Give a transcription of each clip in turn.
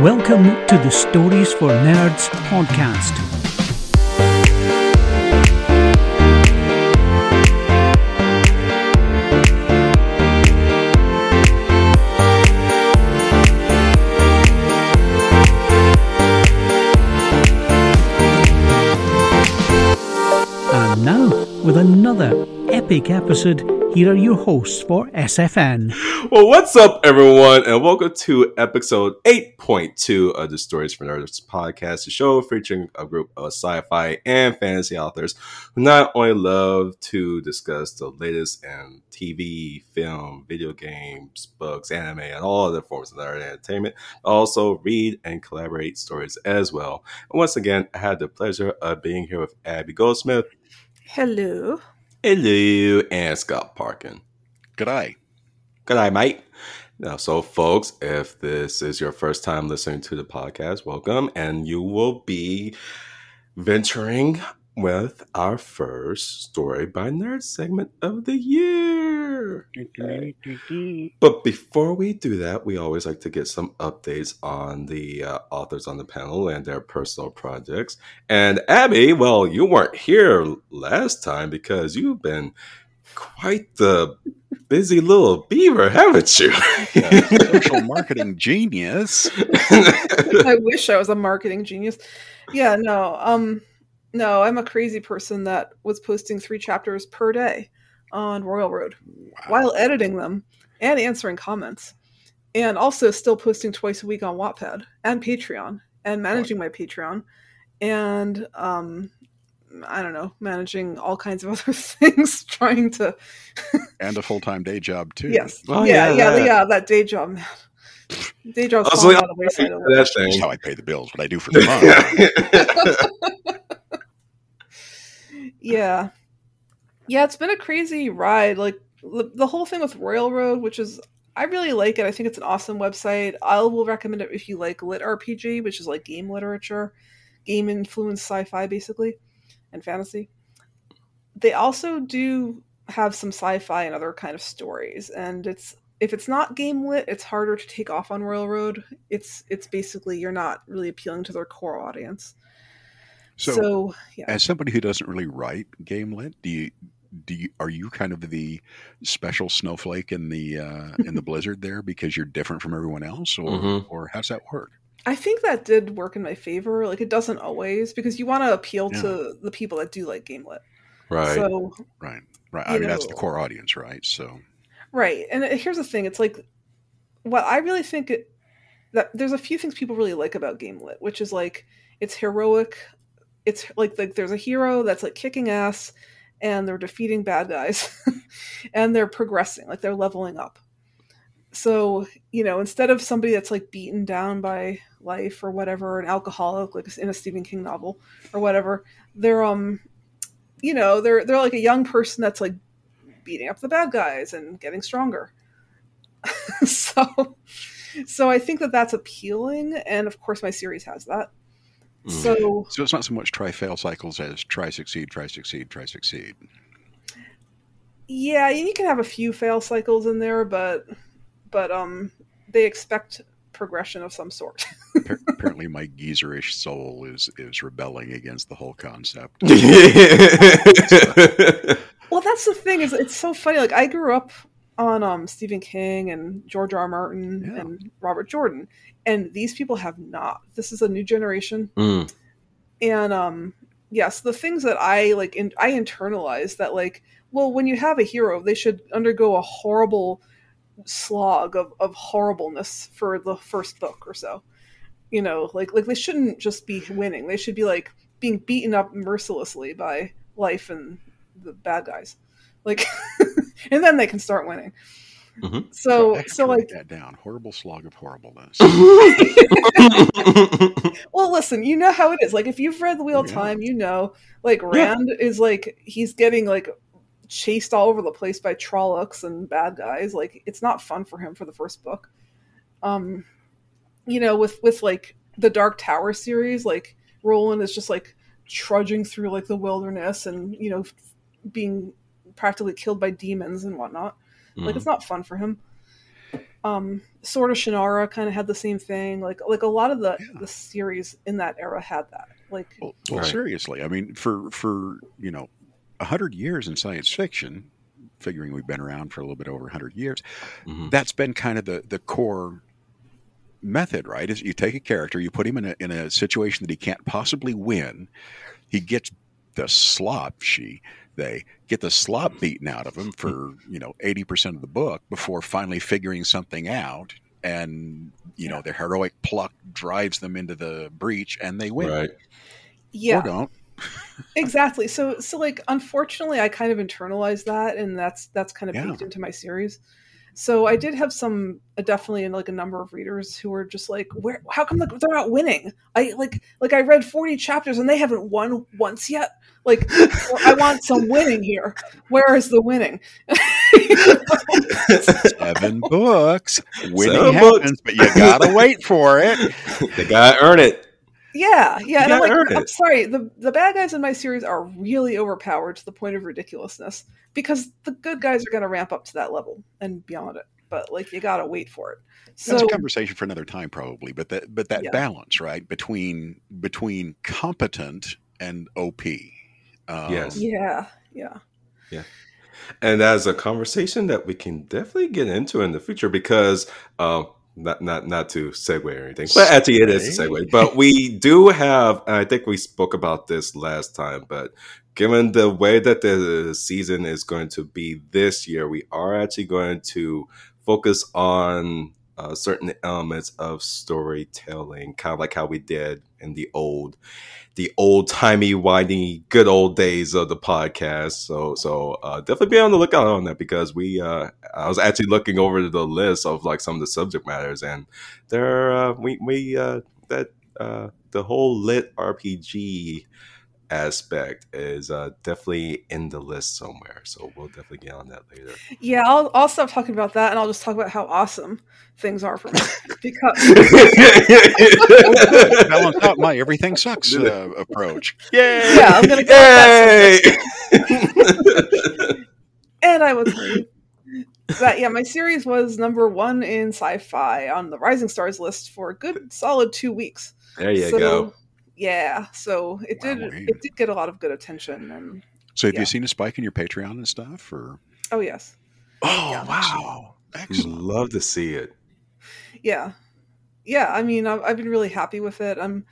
Welcome to the Stories for Nerds podcast. And now, with another epic episode, here are your hosts for SFN. Well, what's up, everyone, and welcome to episode 8.2 of the Stories for Nerds podcast, the show featuring a group of sci fi and fantasy authors who not only love to discuss the latest in TV, film, video games, books, anime, and all other forms of nerd entertainment, but also read and collaborate stories as well. And once again, I had the pleasure of being here with Abby Goldsmith. Hello. Hello, and Scott Parkin. Good eye. Good night, mate. Now, so folks, if this is your first time listening to the podcast, welcome, and you will be venturing with our first story by nerd segment of the year. But before we do that, we always like to get some updates on the uh, authors on the panel and their personal projects. And Abby, well, you weren't here last time because you've been quite the busy little beaver, haven't you? Yeah, social marketing genius. I wish I was a marketing genius. Yeah, no. Um no, I'm a crazy person that was posting 3 chapters per day on Royal Road while editing them and answering comments. And also still posting twice a week on Wattpad and Patreon and managing my Patreon and um I don't know, managing all kinds of other things, trying to and a full time day job too. Yes. Oh, yeah, yeah, yeah, that. yeah, that day job, man. Day job's I was falling like, by the wayside a little that That's thing. how I pay the bills. What I do for the month. yeah yeah it's been a crazy ride like the, the whole thing with royal road which is i really like it i think it's an awesome website i will recommend it if you like lit rpg which is like game literature game influenced sci-fi basically and fantasy they also do have some sci-fi and other kind of stories and it's if it's not game lit it's harder to take off on royal road it's it's basically you're not really appealing to their core audience So, so yeah as somebody who doesn't really write game lit, do you do you are you kind of the special snowflake in the uh, in the blizzard there because you're different from everyone else, or Mhm. or how's that work? I think that did work in my favor. Like it doesn't always because you want to appeal to the people that do like game lit. right. So Right, right. I mean, that's the core audience, right? So right, and uh, here's the thing: it's like what I really think it, that there's a few things people really like about game lit, which is like it's heroic. It's like like there's a hero that's like kicking ass, and they're defeating bad guys, and they're progressing, like they're leveling up. So you know, instead of somebody that's like beaten down by life or whatever, an alcoholic, like in a Stephen King novel or whatever, they're um, you know, they're they're like a young person that's like beating up the bad guys and getting stronger. so, so I think that that's appealing, and of course, my series has that. Mm. So so it's not so much try fail cycles as try succeed, try succeed, try succeed. yeah, you can have a few fail cycles in there, but but um, they expect progression of some sort. Apparently, my geezerish soul is is rebelling against the whole concept. Well, that's the thing is it's so funny. Like I grew up on um Stephen King and George R. R. Martin Yeah. and Robert Jordan, and these people have not. This is a new generation, Mm. and um yes, the things that I like, in, I internalize that like, well, when you have a hero, they should undergo a horrible slog of of horribleness for the first book or so. You know, like like they shouldn't just be winning; they should be like being beaten up mercilessly by life and the bad guys like and then they can start winning Mhm. so I have so like that down. Horrible slog of horribleness. well listen you know how it is like if you've read the wheel of Yeah. time you know like rand is like he's getting like chased all over the place by trollocs and bad guys like it's not fun for him for the first book um you know with with like the dark tower series like roland is just like trudging through like the wilderness and you know being practically killed by demons and whatnot like Mm. it's not fun for him Um, Sword of Shannara kind of had the same thing. Like like a lot of the Yeah. the series in that era had that. Like Well, well Right. seriously, I mean, for for you know, a hundred years in science fiction, figuring we've been around for a little bit over a hundred years, Mhm. that's been kind of the the core method, right? Is you take a character, you put him in a in a situation that he can't possibly win, he gets the slop she they get the slop beaten out of him for you know 80% of the book before finally figuring something out and you know their heroic pluck drives them into the breach and they win Right. yeah, or don't exactly. So so like unfortunately, I kind of internalized that, and that's that's kind of Yeah. baked into my series. So I did have some uh, definitely like a number of readers who were just like, "Where? How come like, they're not winning? I like like I read forty chapters and they haven't won once yet. Like I want some winning here. Where is the winning?" seven books winning Seven happens but you gotta wait for it they gotta earn it. Yeah, yeah. And I'm like, I'm it. sorry. The the bad guys in my series are really overpowered to the point of ridiculousness because the good guys are going to ramp up to that level and beyond it. But like, you got to wait for it. So that's a conversation for another time probably but that but that Yeah. balance right between between competent and op um, Yes. yeah, yeah, Yeah and that's a conversation that we can definitely get into in the future because um not not not to segue or anything but actually it is a segue. But we do have and i think we spoke about this last time but given the way that the season is going to be this year we are actually going to focus on uh, certain elements of storytelling kind of like how we did in the old the old timey, whiny, good old days of the podcast. So, so uh, definitely be on the lookout on that because we. Uh, I was actually looking over the list of like some of the subject matters, and there uh, we we uh, that uh, the whole lit RPG aspect is uh, definitely in the list somewhere. So we'll definitely get on that later. yeah. I'll I'll stop talking about that and I'll just talk about how awesome things are for me because balance out my everything sucks uh, approach Yay! yeah, I'm gonna go with. Yay! and I was right. that yeah, my series was number one in sci-fi on the Rising Stars list for a good solid two weeks. there you So, go. Yeah, so it did Wowee. it did get a lot of good attention and so have Yeah. you seen a spike in your patreon and stuff or oh yes. Oh Yeah. wow! excellent Love to see it. Yeah. Yeah, I mean I've, I've been really happy with it. I'm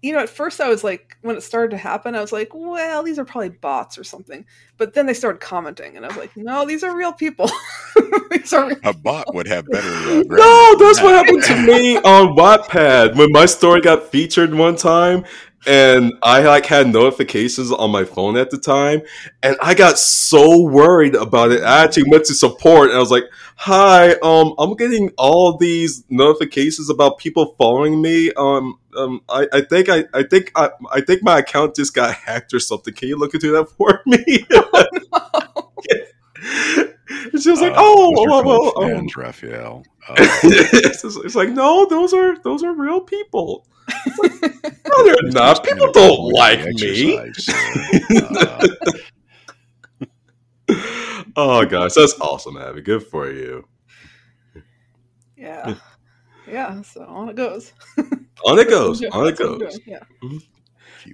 you know, at first I was like when it started to happen, I was like, well, these are probably bots or something. But then they started commenting and I was like, no, these are real people. these are real a bot would have better uh, No, that's what happened to me on Wattpad when my story got featured one time, and I like had notifications on my phone at the time, and I got so worried about it. I actually went to support, and I was like, "Hi, um, I'm getting all these notifications about people following me. Um, um, I, I think I, I think I, I think my account just got hacked or something. Can you look into that for me?" And she was like, Uh, "Oh, are well, cool well, um, Raphael. Uh, it's, it's like no, those are those are real people. It's like, no, they're not. People don't like of me. exercise, so, uh, oh gosh, that's awesome, Abby. Good for you. Yeah. Yeah, so on it goes. On it goes. On it goes. Yeah.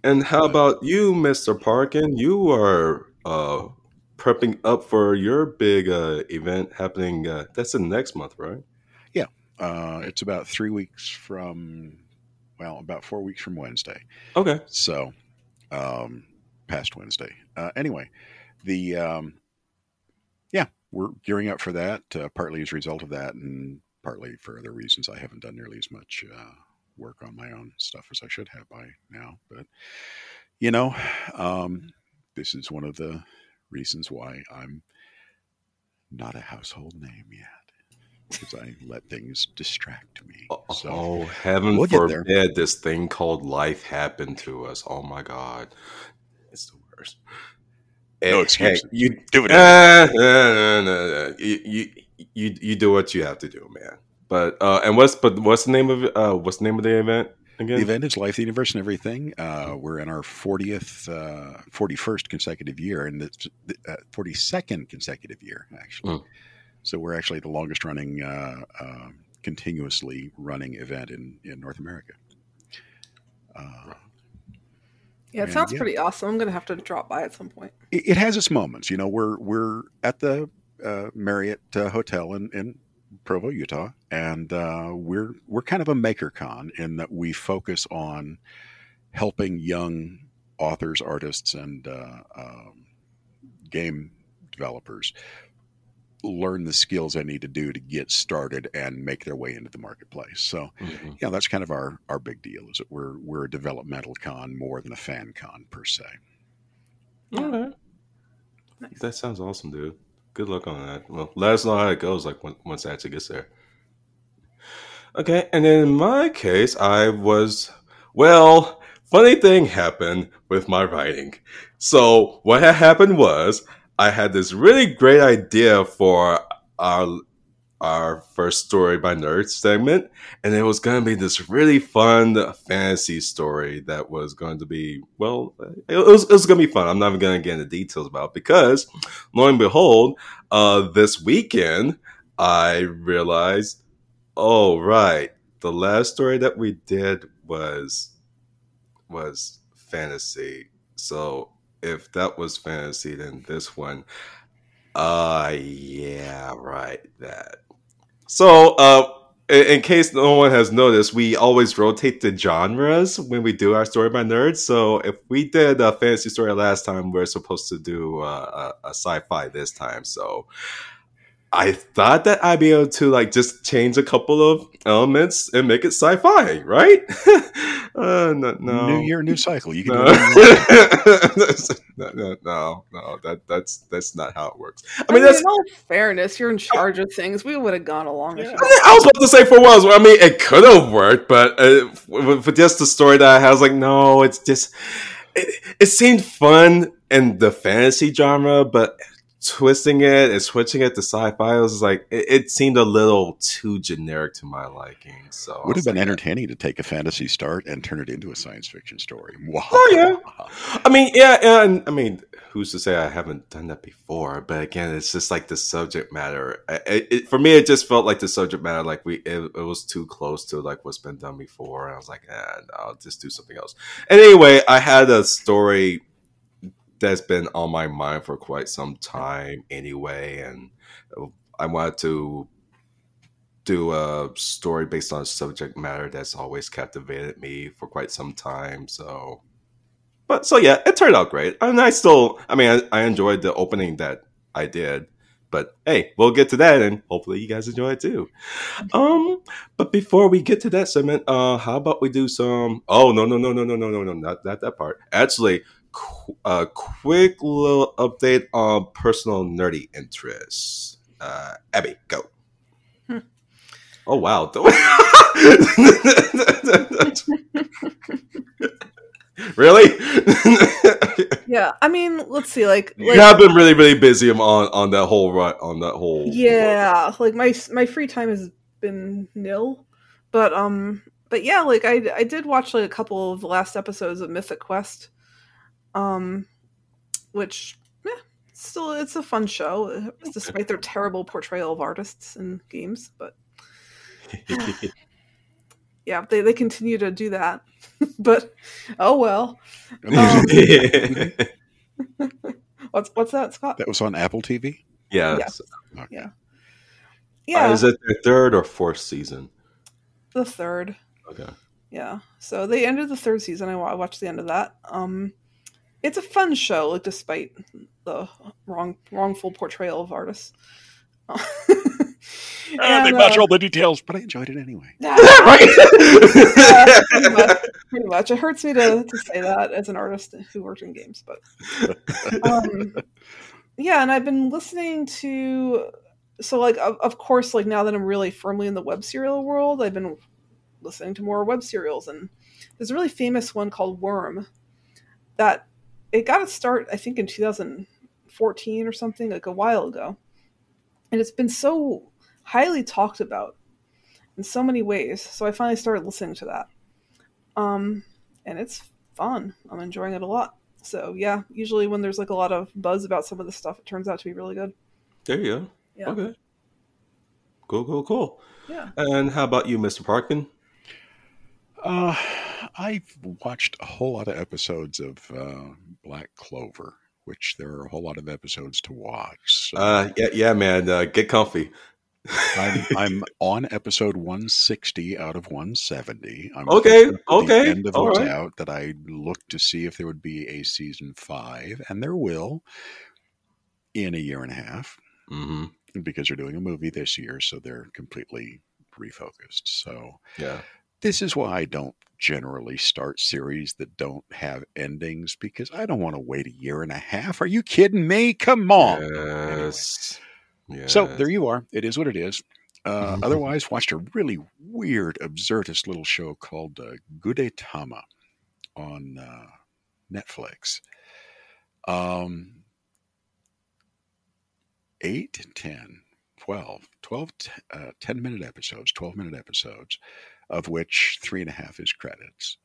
And how about you, Mister Parkin? You are uh, prepping up for your big uh, event happening. Uh, that's in next month, right? Yeah. Uh, it's about three weeks from, well, about four weeks from Wednesday. Okay. So, um, past Wednesday. Uh, anyway, the um, yeah, we're gearing up for that. Uh, partly as a result of that, and partly for other reasons. I haven't done nearly as much uh, work on my own stuff as I should have by now. But you know, um, this is one of the reasons why I'm not a household name yet. Because I let things distract me. So oh, heaven We'll forbid this thing called life happened to us. Oh my god, it's the worst. No excuse. hey, you do it. Uh, no, no, no. You, you you you do what you have to do, man. But uh, and what's but what's the name of? Uh, what's the name of the event again? The event is Life, the Universe, and Everything. Uh, we're in our 40th, uh, 41st consecutive year, and it's uh, 42nd consecutive year, actually. Mm. So we're actually the longest running, uh, uh, continuously running event in, in North America. Uh, Yeah, it And, sounds yeah. pretty awesome. I'm gonna have to drop by at some point. it, it has its moments. You know, we're we're at the uh, Marriott uh, Hotel in, in Provo, Utah, and uh, we're we're kind of a maker con in that we focus on helping young authors, artists, and uh, um, game developers learn the skills they need to do to get started and make their way into the marketplace. So, Mhm. yeah, that's kind of our our big deal. Is that we're we're a developmental con more than a fan con per se. All right. Nice. That sounds awesome, dude. Good luck on that. Well, let us know how it goes. Like when, once it actually gets there. Okay, and then in my case, I was well. Funny thing happened with my writing. So what had happened was I had this really great idea for our our first story by nerds segment, and it was going to be this really fun fantasy story that was going to be well, it was, it was going to be fun. I'm not even going to get into details about it because, lo and behold, uh, this weekend I realized, oh right, the last story that we did was was fantasy. So if that was fantasy, then this one, uh, yeah, right, that. So, uh, in, in case no one has noticed, we always rotate the genres when we do our story by nerds. So, if we did a fantasy story last time, we're supposed to do uh, a, a sci-fi this time. So, I thought that I'd be able to like just change a couple of elements and make it sci-fi, right? uh, no, no, New year, new cycle. You can no. do it. no, no, no, no, that that's that's not how it works. I I mean, mean, that's in all fairness, you're in charge of things. We would have gone along if Yeah. I, mean, I was about to say for once. I mean, it could have worked, but uh, for, for just the story that I had, I was like, no, it's just it, it seemed fun in the fantasy genre, but twisting it and switching it to sci-fi was like it, it seemed a little too generic to my liking. So Would have been like, entertaining to take a fantasy start and turn it into a science fiction story. Oh, yeah. I mean, yeah, yeah, and I mean, who's to say I haven't done that before? But again, it's just like the subject matter. It, it, for me, it just felt like the subject matter, like we, it, it was too close to like what's been done before. And I was like, eh, I'll just do something else. And anyway, I had a story that's been on my mind for quite some time anyway, and I wanted to do a story based on a subject matter that's always captivated me for quite some time. So, but so yeah, it turned out great. I And I still, I mean, I, I enjoyed the opening that I did. But hey, we'll get to that, and hopefully you guys enjoy it too. Um, but before we get to that segment, uh, how about we do some? Oh no no no no no no no no not not that part. Actually, qu- a quick little update on personal nerdy interests. Uh, Abby, go. Hmm. Oh wow! really? Yeah, I mean, let's see, like, you like have been really, really busy on on that whole run on that whole. yeah, like my my free time has been nil, but um, but yeah, like I I did watch like a couple of the last episodes of Mythic Quest, um, which yeah, still it's a fun show despite their terrible portrayal of artists in games, but yeah, they they continue to do that, but oh well. Um, what's what's that, Scott? that was on Apple TV. yeah. Yeah. Okay. Yeah, Uh, is it their third or fourth season? the third. Okay. Yeah. So they ended the third season. I I watched the end of that. Um, it's a fun show, like despite the wrong wrongful portrayal of artists. They And, botch uh, all the details, but I enjoyed it anyway. yeah, right. pretty, much, pretty much. It hurts me to, to say that as an artist who worked in games, but um, yeah. And I've been listening to so like of, of course like now that I'm really firmly in the web serial world, I've been listening to more web serials, and there's a really famous one called Worm that it got its start I think in 2014 or something like a while ago, and it's been so highly talked about in so many ways. So I finally started listening to that, um, and it's fun. I'm enjoying it a lot. So yeah, usually when there's like a lot of buzz about some of the stuff, it turns out to be really good. there you go. Yeah. Okay. cool, cool, cool. Yeah. And how about you, Mr. Parkin? Uh, I've watched a whole lot of episodes of uh, Black Clover, which there are a whole lot of episodes to watch. So Uh, yeah, yeah, man. Uh, get comfy. I'm, I'm on episode 160 out of 170. I'm Okay, okay, end of all what's out that I looked to see if there would be a season five, and there will in a year and a half hmm because they're doing a movie this year, so they're completely refocused. So Yeah. This is why I don't generally start series that don't have endings because I don't want to wait a year and a half. Are you kidding me? Come on. Yes. So Yes. there you are. It is what it is. Uh, Mhm. otherwise, watched a really weird, absurdist little show called uh, Gudetama on uh, Netflix. Um, 8, 10, 12, 12 uh, 10 minute episodes, 12 minute episodes, of which three and a half is credits,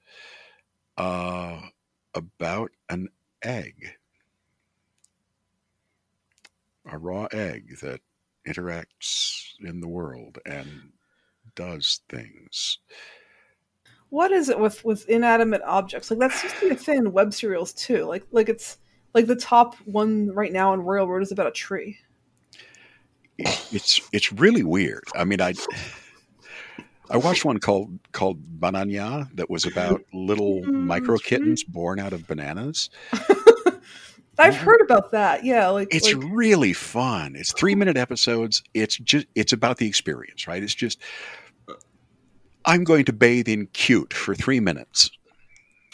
uh, about an egg, a raw egg that interacts in the world and does things. What is it with with inanimate objects? Like that seems to be a thing in web serials too. Like like it's like the top one right now in Royal Road is about a tree. It's it's really weird. I mean, I I watched one called called Bananya that was about little Mm, micro kittens born out of bananas. I've Yeah. heard about that. Yeah, like It's like, really fun. It's three minute episodes. It's just it's about the experience, right? It's just I'm going to bathe in cute for three minutes.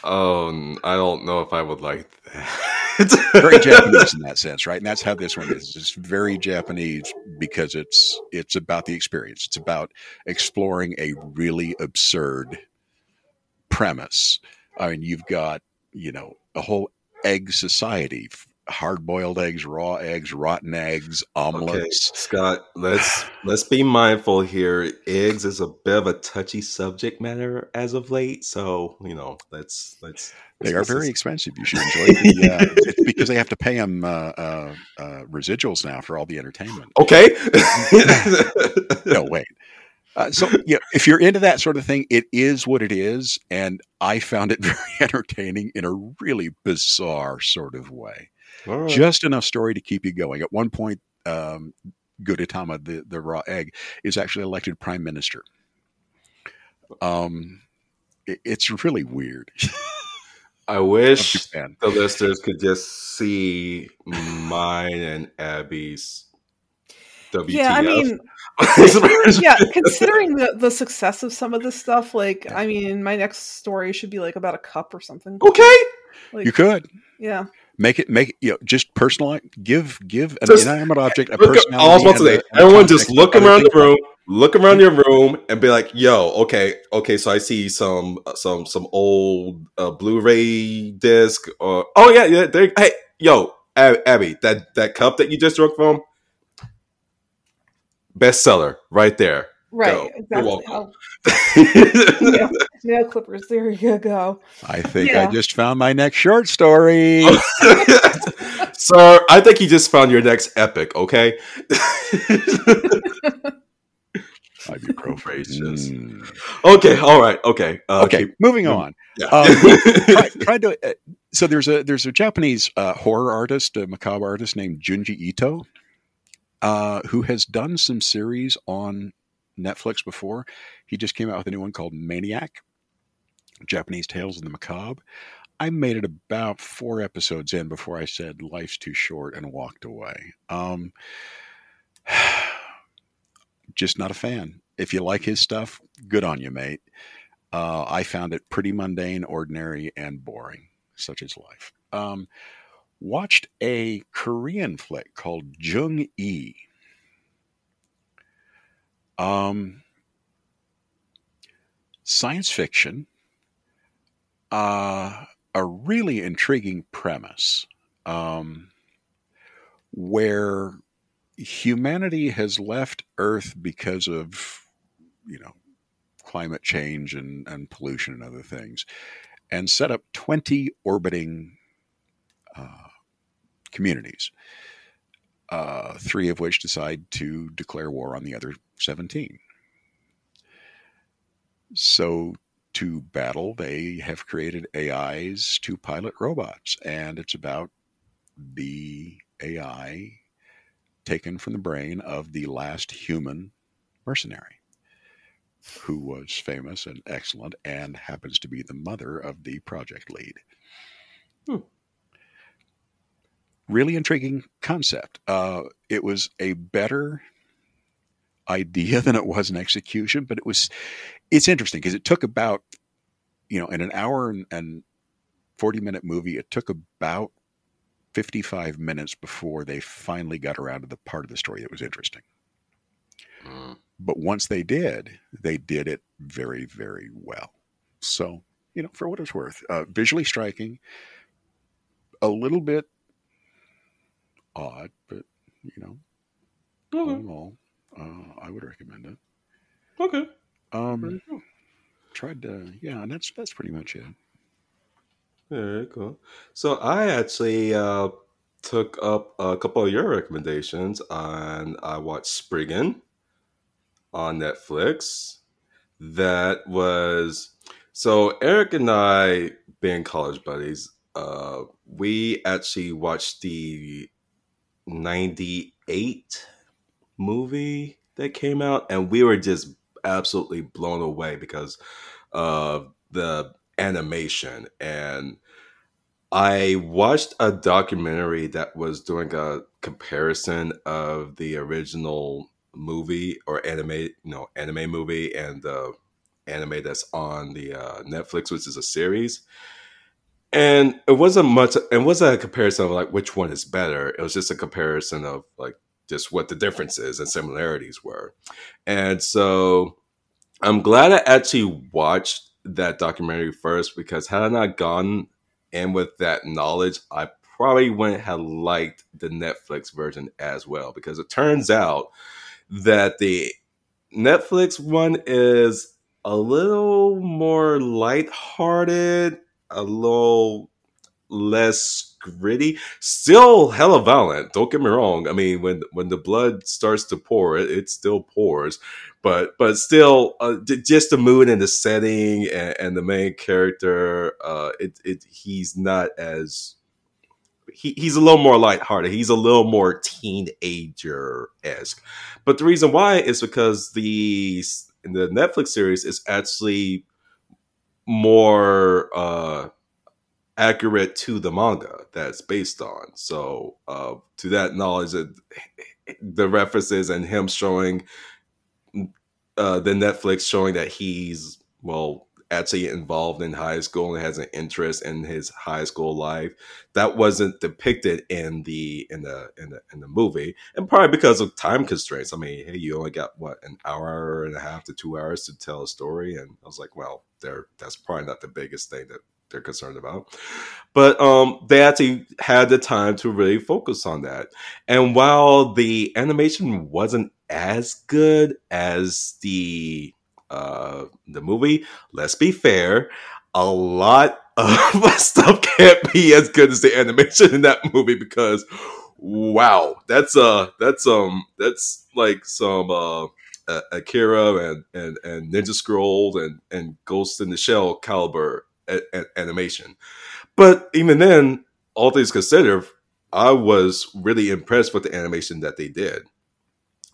Oh, n- I don't know if I would like that. Very Japanese in that sense, right? And that's how this one is. It's very Japanese because it's it's about the experience. It's about exploring a really absurd premise. I mean, you've got you know a whole egg society: hard boiled eggs, raw eggs, rotten eggs, Okay, omelets. Scott, let's let's be mindful here. Eggs is a bit of a touchy subject matter as of late, so you know, let's let's. They are very expensive. You should enjoy the. Uh, it's because they have to pay them uh, uh, uh, residuals now for all the entertainment. Okay. no, wait. Uh, so, yeah, if you're into that sort of thing, it is what it is, and I found it very entertaining in a really bizarre sort of way. All right. Just enough story to keep you going. At one point, um, Gudetama, the the raw egg, is actually elected prime minister. Um, it- it's really weird. I wish the listeners could just see mine and Abby's WTF. yeah, I mean, yeah, considering the the success of some of this stuff, like I mean, my next story should be like about a cup or something. okay. Like, You could yeah, make it make you know just personalize. Give give an Just inanimate object a personality. I was about to say, everyone just look around the room, look around your room, and be like, "Yo, okay, okay." So I see some some some old uh, Blu-ray disc, or oh yeah, yeah. There, hey, yo, Ab- Abby, that that cup that you just drunk from, bestseller right there. Right, Go. You're exactly. welcome. Yeah, yeah, Clippers. There you go. I think Yeah. I just found my next short story. Sir, I think you just found your next epic. Okay. Ibuprofen. Mm. okay. All right. Okay. Uh, Okay, keep- moving on. yeah. Um, tried to. Uh, so there's a there's a Japanese uh, horror artist, a macabre artist named Junji Ito, uh, who has done some series on Netflix before. He just came out with a new one called Maniac, Japanese Tales of the Macabre. I made it about four episodes in before I said life's too short and walked away. Um, just not a fan. If you like his stuff, good on you, mate. Uh, I found it pretty mundane, ordinary, and boring, such is life. Um, watched a Korean flick called Jung E. Um, science fiction, uh, a really intriguing premise um, where humanity has left Earth because of, you know, climate change and, and pollution and other things, and set up 20 orbiting uh, communities, uh, three of which decide to declare war on the other 17. So, to battle, they have created AIs to pilot robots, and it's about the AI taken from the brain of the last human mercenary who was famous and excellent and happens to be the mother of the project lead. Hmm. Really intriguing concept. Uh, it was a better idea than it was an execution, but it was it's interesting because it took about you know in an hour and, and 40 minute movie it took about 55 minutes before they finally got around to the part of the story that was interesting Mm. but once they did they did it very very well so you know for what it's worth uh, visually striking a little bit odd but you know all Okay. in all uh, i would recommend it Okay. um cool. tried to yeah and that's that's pretty much it Very cool. So I actually uh, took up a couple of your recommendations, and I watched Spriggan on Netflix. That was so Eric and I, being college buddies, uh, we actually watched the '98 movie that came out, and we were just absolutely blown away because of the animation and I watched a documentary that was doing a comparison of the original movie or anime, you know, anime movie and the anime that's on the uh, Netflix, which is a series. And it wasn't much. It wasn't a comparison of like which one is better. It was just a comparison of like just what the differences and similarities were. And so I'm glad I actually watched that documentary first because had I not gone in with that knowledge, I probably wouldn't have liked the Netflix version as well because it turns out that the Netflix one is a little more lighthearted, a little less gritty. Still hella violent. Don't get me wrong. I mean, when when the blood starts to pour, it, it still pours. But but still, uh, j- just the mood and the setting and, and the main character, uh, it it he's not as he, he's a little more lighthearted. He's a little more teenager esque. But the reason why is because the the Netflix series is actually more uh, accurate to the manga that's based on. So uh, to that knowledge, the references and him showing uh, the Netflix showing that he's well actually involved in high school and has an interest in his high school life that wasn't depicted in the in the in the in the movie. And probably because of time constraints. I mean hey you only got what an hour and a half to two hours to tell a story? And i was like well there that's probably not the biggest thing that they're concerned about. But um they actually had the time to really focus on that. And while the animation wasn't as good as the uh the movie let's be fair a lot of stuff can't be as good as the animation in that movie because wow that's uh that's um that's like some uh akira and and and ninja scroll and and ghost in the shell caliber a- a- animation. But even then all things considered i was really impressed with the animation that they did.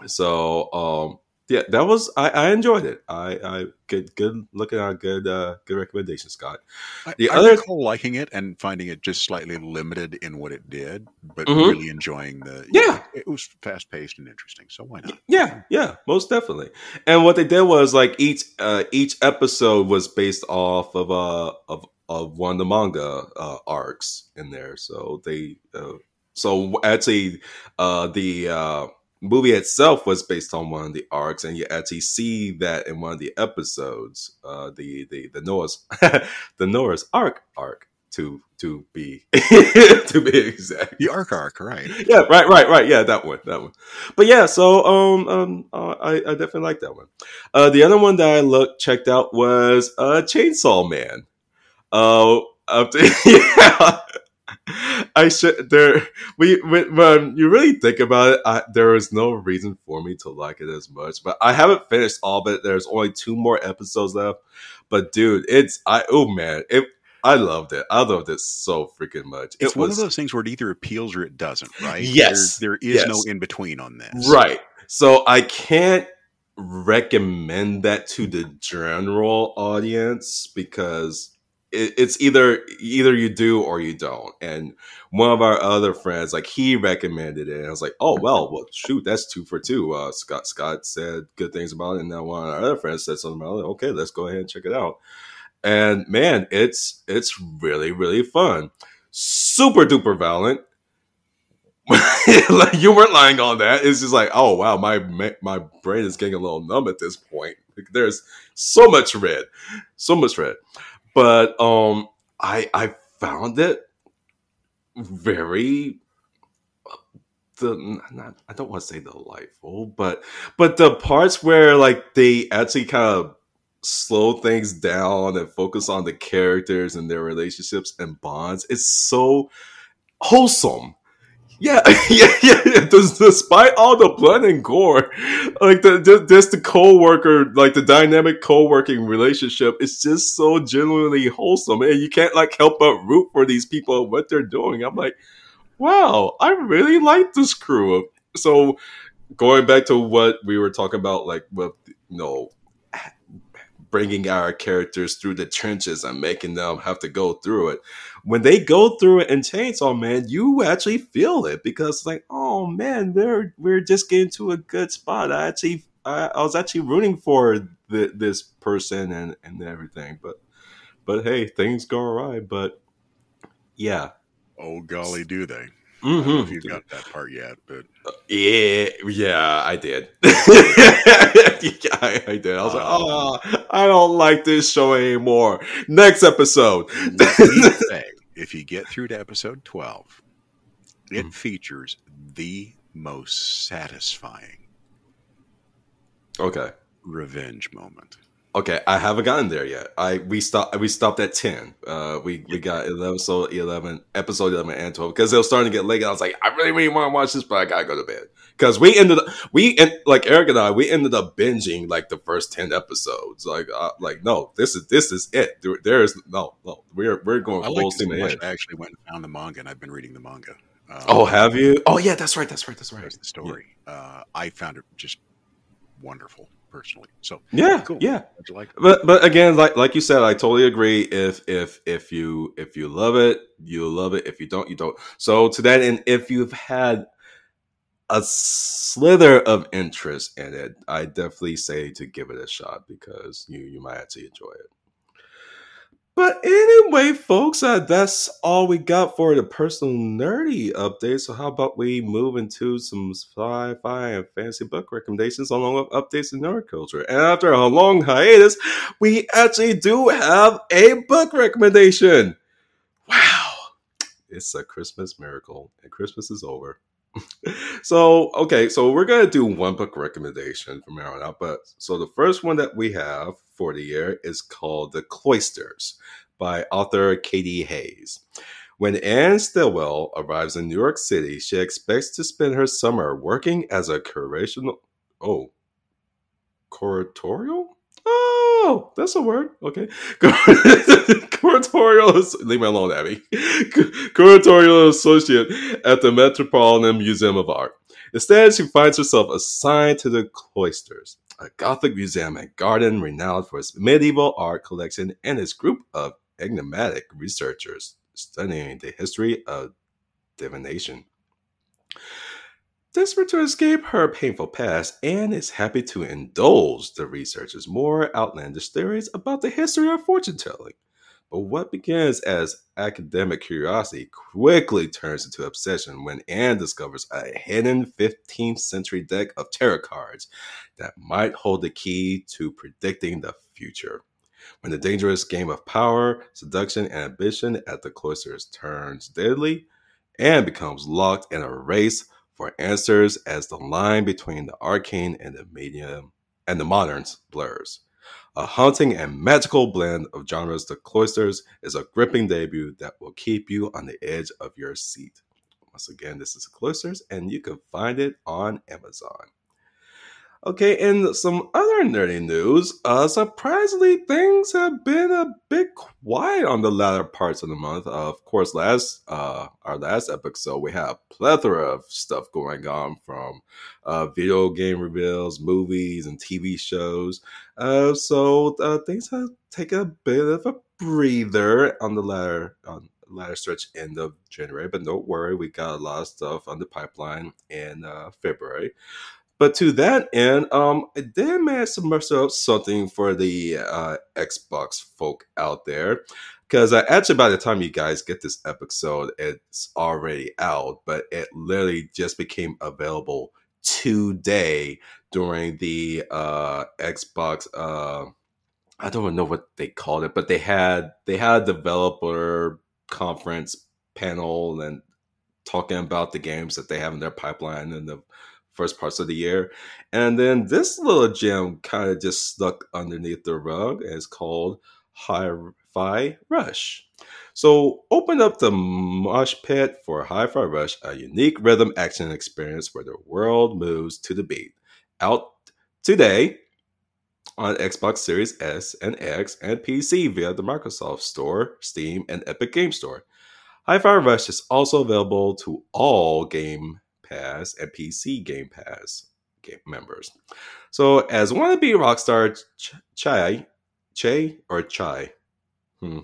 So um yeah that was i i enjoyed it i i good good looking at good uh good recommendation scott I, The I other- recall liking it and finding it just slightly limited in what it did, but Mhm. really enjoying the. Yeah. it was fast paced and interesting. So why not? yeah yeah most definitely and what they did was like each uh each episode was based off of uh of of one of the manga uh arcs in there so they uh so actually uh the uh movie itself was based on one of the arcs and you actually see that in one of the episodes uh the the the noah's the noah's arc arc to to be to be exact The arc arc, right? yeah, right, right, right. Yeah, that one, that one. But yeah, so um, um, uh, I, I definitely like that one. Uh, the other one that I looked checked out was uh, Chainsaw Man. Uh, up to, yeah, I should there. We when, when you really think about it, I, there is no reason for me to like it as much. But I haven't finished all of it. There's only two more episodes left. But dude, it's I oh man, it I loved it. I loved it so freaking much. It's it one of those things where it either appeals or it doesn't, right? Yes, there, there is yes. no in between on this, Right. So I can't recommend that to the general audience because it, it's either either you do or you don't. And one of our other friends, like he recommended it, and I was like, "Oh well, well shoot, that's two for two. Uh, Scott Scott said good things about it, and then one of our other friends said something about it. Okay, let's go ahead and check it out. And man, it's it's really really fun, super duper violent like you weren't lying on that. It's just like, oh wow, my my brain is getting a little numb at this point. There's so much red, so much red. But um, I I found it very the not I don't want to say delightful, but but the parts where like they actually kind of slow things down and focus on the characters and their relationships and bonds. It's so wholesome yeah, yeah, yeah. Despite all the blood and gore, like the just, the co-worker, like the dynamic co-working relationship, is just so genuinely wholesome, and you can't like help but root for these people and what they're doing. I'm like, wow, I really like this crew. So, going back to what we were talking about, like with you know bringing our characters through the trenches and making them have to go through it. When they go through it in Chainsaw Man, you actually feel it because like, oh man, we're we're just getting to a good spot. I actually I, I was actually rooting for the, this person and and everything, but but hey, things go awry. But yeah, Oh golly, do they? I mm-hmm. don't know if you've got that part yet, but Yeah, yeah, I did. yeah, I, I did. I was like, Oh. I don't like this show anymore. Next episode. if you get through to episode twelve, it Mhm. features the most satisfying okay, revenge moment. Okay, I haven't gotten there yet. I we stopped. We stopped at ten. Uh, we we got so eleven, episode eleven and twelve because it was starting to get late. And I was like, I really, really want to watch this, but I gotta go to bed because we ended up we and like Eric and I we ended up binging like the first ten episodes. Like, uh, like no, this is this is it. There, there is no, no. We're we're going full like steam ahead. I actually went and found the manga, and I've been reading the manga. Um, Oh, have you? Oh, yeah, that's right. That's right. That's right. That's the story. Uh, I found it just wonderful, personally. So Yeah, Cool. yeah. like? But but again, like like you said, I totally agree. If if if you if you love it, you love it. If you don't, you don't. So to that end, if you've had a slither of interest in it, I definitely say to give it a shot because you you might actually enjoy it. But anyway, folks, uh, that's all we got for the personal nerdy update. So how about we move into some sci-fi and fantasy book recommendations along with updates in nerd culture? And after a long hiatus, we actually do have a book recommendation. Wow. It's a Christmas miracle, and Christmas is over. so, okay, so we're to do one book recommendation from here on out. But so the first one that we have for the year is called The Cloisters by author Katy Hays. When Ann Stilwell arrives in New York City, she expects to spend her summer working as a curatorial. Oh, curatorial? Oh, that's a word. Okay. curatorial. Leave me alone, Abby. Curatorial associate at the Metropolitan Museum of Art. Instead, she finds herself assigned to the Cloisters, a Gothic museum and garden renowned for its medieval art collection and its group of enigmatic researchers studying the history of divination. Desperate to escape her painful past, Ann is happy to indulge the researchers' more outlandish theories about the history of fortune telling. But what begins as academic curiosity quickly turns into obsession when Ann discovers a hidden 15th century deck of tarot cards that might hold the key to predicting the future. When the dangerous game of power, seduction, and ambition at the cloisters turns deadly, Ann becomes locked in a race for answers as the line between the arcane and the medium and the moderns blurs. A haunting and magical blend of genres, The Cloisters is a gripping debut that will keep you on the edge of your seat. Once again, this is Cloisters, and you can find it on Amazon. Okay, and some other nerdy news. Uh, surprisingly, things have been a bit quiet on the latter parts of the month. Uh, of course, last uh, our last episode, we had a plethora of stuff going on from uh, video game reveals, movies, and TV shows. Uh, so uh, things have taken a bit of a breather on the latter on latter stretch end of January. But don't worry, we got a lot of stuff on the pipeline in uh, February. But to that end, um, I did manage to up something for the uh, Xbox folk out there. Because uh, actually, by the time you guys get this episode, it's already out, but it literally just became available today during the uh, Xbox. Uh, I don't know what they called it, but they had they had a developer conference panel and talking about the games that they have in their pipeline and the first parts of the year. And then this little gem kind of just stuck underneath the rug and it's called Hi Fi Rush. So open up the mosh pit for Hi Fi Rush, a unique rhythm action experience where the world moves to the beat. Out today on Xbox Series S and X and PC via the Microsoft Store, Steam, and Epic Game Store. Hi Fi Rush is also available to all Game Pass and PC Game Pass members. So, as wannabe rockstar Ch- Chai, Che or Chai, hmm,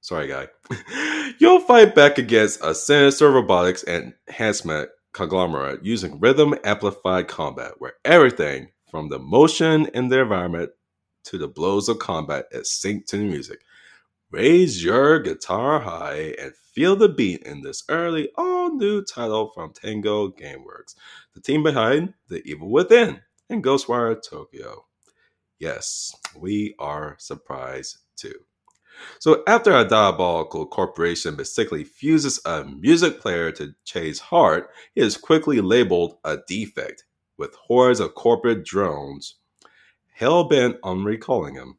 sorry guy, you'll fight back against a sinister robotics enhancement conglomerate using rhythm amplified combat, where everything from the motion in the environment to the blows of combat is synced to the music. Raise your guitar high and feel the beat in this early, all new title from Tango Gameworks, the team behind The Evil Within and Ghostwire Tokyo. Yes, we are surprised too. So, after a diabolical corporation mistakenly fuses a music player to Che's heart, he is quickly labeled a defect, with hordes of corporate drones hell bent on recalling him.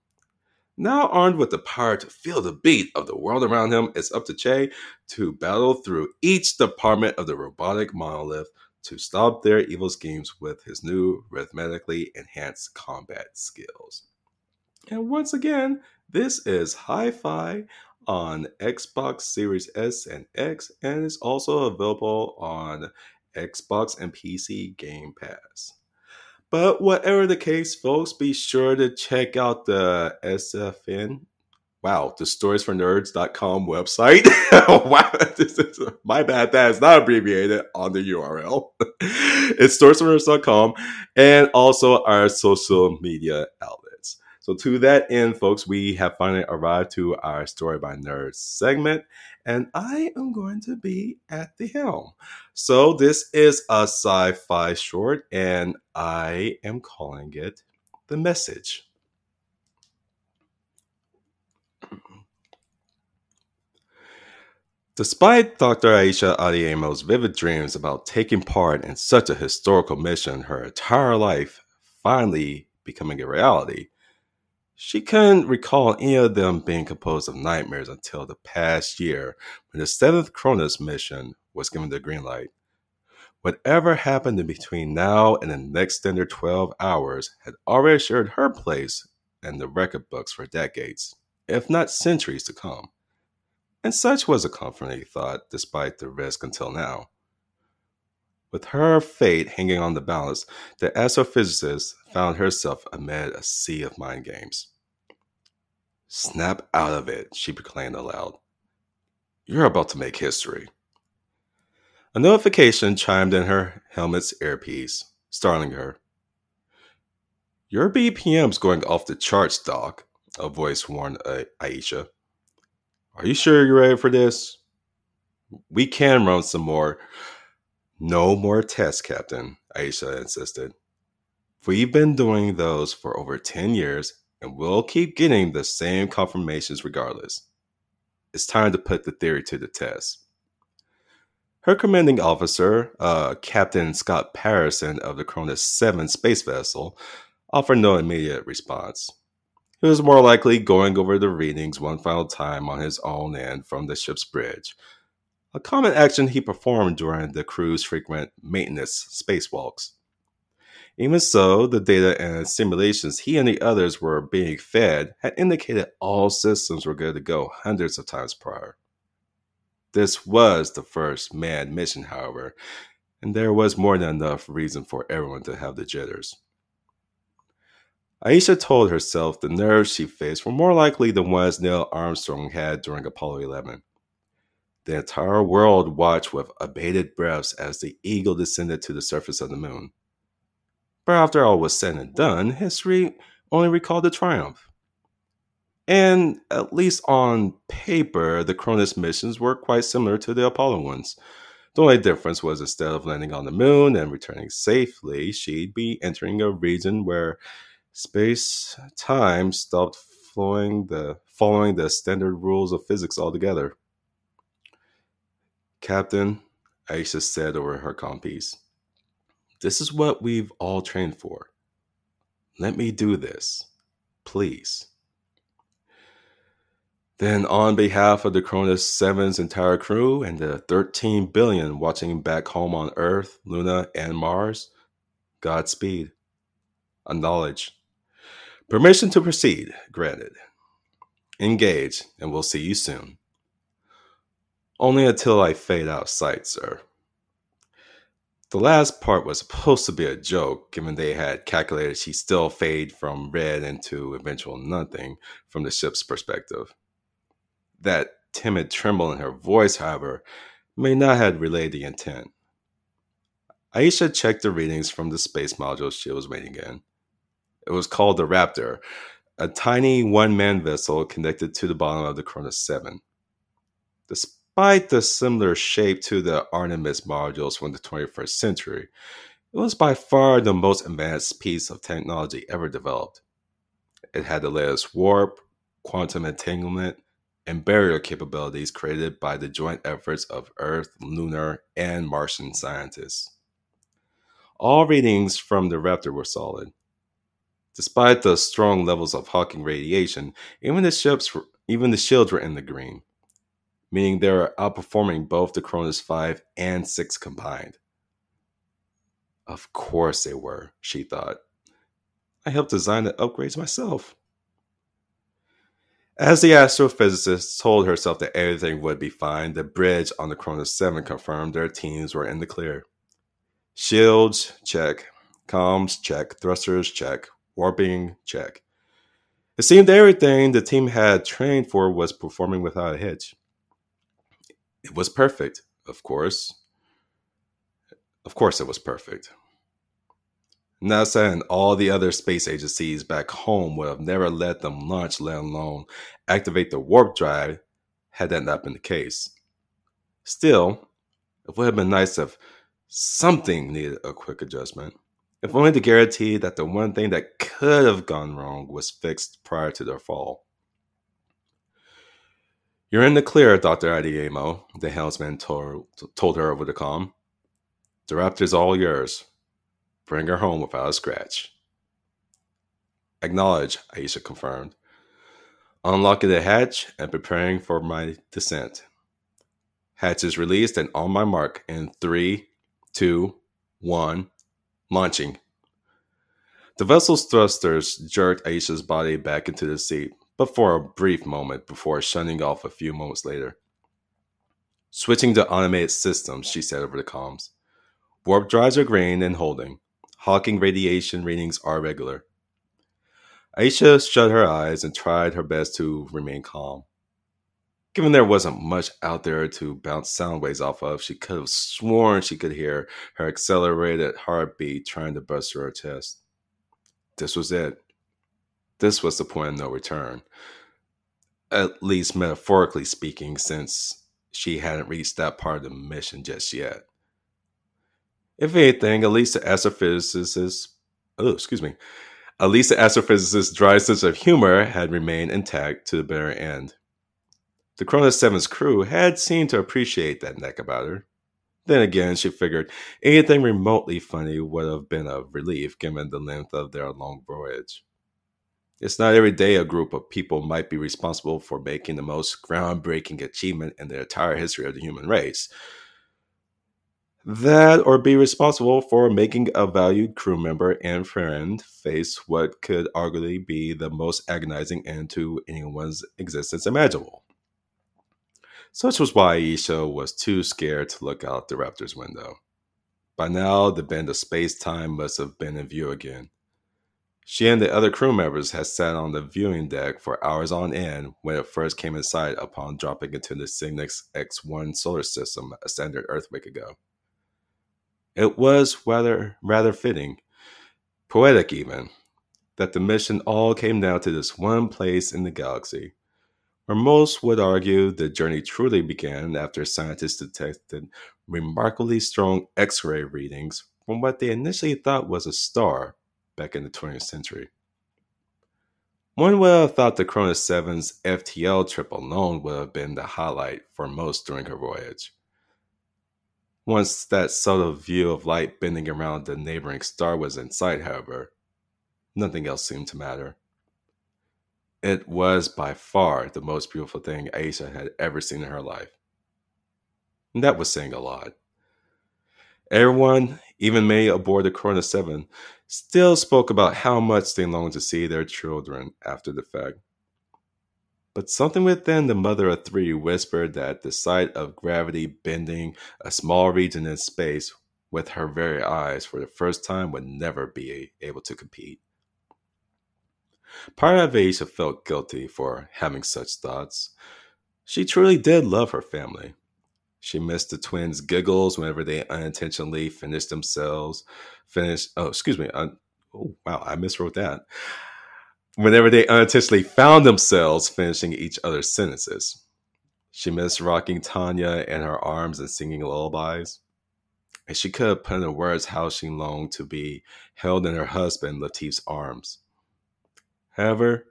Now armed with the power to feel the beat of the world around him, it's up to Che to battle through each department of the robotic monolith to stop their evil schemes with his new rhythmically enhanced combat skills. And once again, this is Hi Fi on Xbox Series S and X and is also available on Xbox and PC Game Pass. But whatever the case, folks, be sure to check out the SFN. Wow, the sourcefornerds.com website. wow, is, my bad. That is not abbreviated on the URL. it's sourcefornerds.com and also our social media outlets. So, to that end, folks, we have finally arrived to our Story by Nerds segment and I am going to be at the helm. So, this is a sci fi short, and I am calling it The Message. Despite Dr. Aisha Adeyemo's vivid dreams about taking part in such a historical mission her entire life finally becoming a reality, she couldn't recall any of them being composed of nightmares until the past year when the seventh Cronus mission was given the green light. Whatever happened in between now and the next standard 12 hours had already assured her place in the record books for decades, if not centuries to come. And such was a comforting thought despite the risk until now. With her fate hanging on the balance, the astrophysicist found herself amid a sea of mind games. Snap out of it, she proclaimed aloud. You're about to make history. A notification chimed in her helmet's earpiece, startling her. Your BPM's going off the charts, Doc, a voice warned uh, Aisha. Are you sure you're ready for this? We can run some more no more tests, Captain, Aisha insisted. We've been doing those for over 10 years, and we'll keep getting the same confirmations regardless. It's time to put the theory to the test. Her commanding officer, uh, Captain Scott Patterson of the Cronus 7 space vessel, offered no immediate response. He was more likely going over the readings one final time on his own and from the ship's bridge, a common action he performed during the crew's frequent maintenance spacewalks. Even so, the data and simulations he and the others were being fed had indicated all systems were good to go hundreds of times prior. This was the first manned mission, however, and there was more than enough reason for everyone to have the jitters. Aisha told herself the nerves she faced were more likely the ones Neil Armstrong had during Apollo 11. The entire world watched with abated breaths as the Eagle descended to the surface of the moon. But after all was said and done, history only recalled the triumph. And at least on paper, the Cronus missions were quite similar to the Apollo ones. The only difference was instead of landing on the moon and returning safely, she'd be entering a region where space time stopped flowing the following the standard rules of physics altogether. Captain, Aisha said over her compiece, this is what we've all trained for. Let me do this, please. Then, on behalf of the Cronus 7's entire crew and the 13 billion watching back home on Earth, Luna, and Mars, Godspeed. Acknowledge. Permission to proceed granted. Engage, and we'll see you soon. Only until I fade out of sight, sir. The last part was supposed to be a joke, given they had calculated she'd still fade from red into eventual nothing from the ship's perspective. That timid tremble in her voice, however, may not have relayed the intent. Aisha checked the readings from the space module she was waiting in. It was called the Raptor, a tiny one man vessel connected to the bottom of the Cronus 7. Despite the similar shape to the Artemis modules from the 21st century, it was by far the most advanced piece of technology ever developed. It had the latest warp, quantum entanglement, and barrier capabilities created by the joint efforts of Earth, lunar, and Martian scientists. All readings from the Raptor were solid, Despite the strong levels of Hawking radiation, even the ships, even the shields were in the green, meaning they were outperforming both the Cronus 5 and 6 combined. Of course they were, she thought. I helped design the upgrades myself. As the astrophysicist told herself that everything would be fine, the bridge on the Cronus 7 confirmed their teams were in the clear. Shields, check. Comms, check. Thrusters, check warping check. It seemed everything the team had trained for was performing without a hitch. It was perfect, of course. Of course, it was perfect. NASA and all the other space agencies back home would have never let them launch, let alone activate the warp drive, had that not been the case. Still, it would have been nice if something needed a quick adjustment. If only to guarantee that the one thing that could have gone wrong was fixed prior to their fall. You're in the clear, Dr. Adeyemo, the helmsman told, told her over the com. The raptor's all yours. Bring her home without a scratch. Acknowledge, Aisha confirmed. Unlocking the hatch and preparing for my descent. Hatch is released and on my mark in three, two, one. Launching. The vessel's thrusters jerked Aisha's body back into the seat, but for a brief moment before shunting off a few moments later. Switching to automated systems, she said over the comms. Warp drives are green and holding. Hawking radiation readings are regular. Aisha shut her eyes and tried her best to remain calm. Given there wasn't much out there to bounce sound waves off of, she could have sworn she could hear her accelerated heartbeat trying to burst through her chest. This was it. This was the point of no return. At least metaphorically speaking, since she hadn't reached that part of the mission just yet. If anything, at least the astrophysicist's oh, excuse me. At least the astrophysicist's dry sense of humor had remained intact to the bitter end. The Cronus 7's crew had seemed to appreciate that neck about her. Then again, she figured anything remotely funny would have been a relief given the length of their long voyage. It's not every day a group of people might be responsible for making the most groundbreaking achievement in the entire history of the human race. That or be responsible for making a valued crew member and friend face what could arguably be the most agonizing end to anyone's existence imaginable. Such was why Aisha was too scared to look out the Raptor's window. By now, the bend of space time must have been in view again. She and the other crew members had sat on the viewing deck for hours on end when it first came in sight upon dropping into the Cygnus X1 solar system a standard Earth week ago. It was rather rather fitting, poetic even, that the mission all came down to this one place in the galaxy, where most would argue the journey truly began after scientists detected remarkably strong X-ray readings from what they initially thought was a star back in the 20th century. One would have thought the Cronus 7's FTL trip alone would have been the highlight for most during her voyage. Once that subtle view of light bending around the neighboring star was in sight, however, nothing else seemed to matter. It was by far the most beautiful thing Aisha had ever seen in her life. And that was saying a lot. Everyone, even many aboard the Cronus 7, still spoke about how much they longed to see their children after the fact. But something within the mother of three whispered that the sight of gravity bending a small region in space with her very eyes for the first time would never be able to compete. Part felt guilty for having such thoughts. She truly did love her family. She missed the twins' giggles whenever they unintentionally finished themselves. Finished. Oh, excuse me. I, oh, wow, I miswrote that. Whenever they unintentionally found themselves finishing each other's sentences. She missed rocking Tanya in her arms and singing lullabies. And she could have put into words how she longed to be held in her husband Latif's arms. However,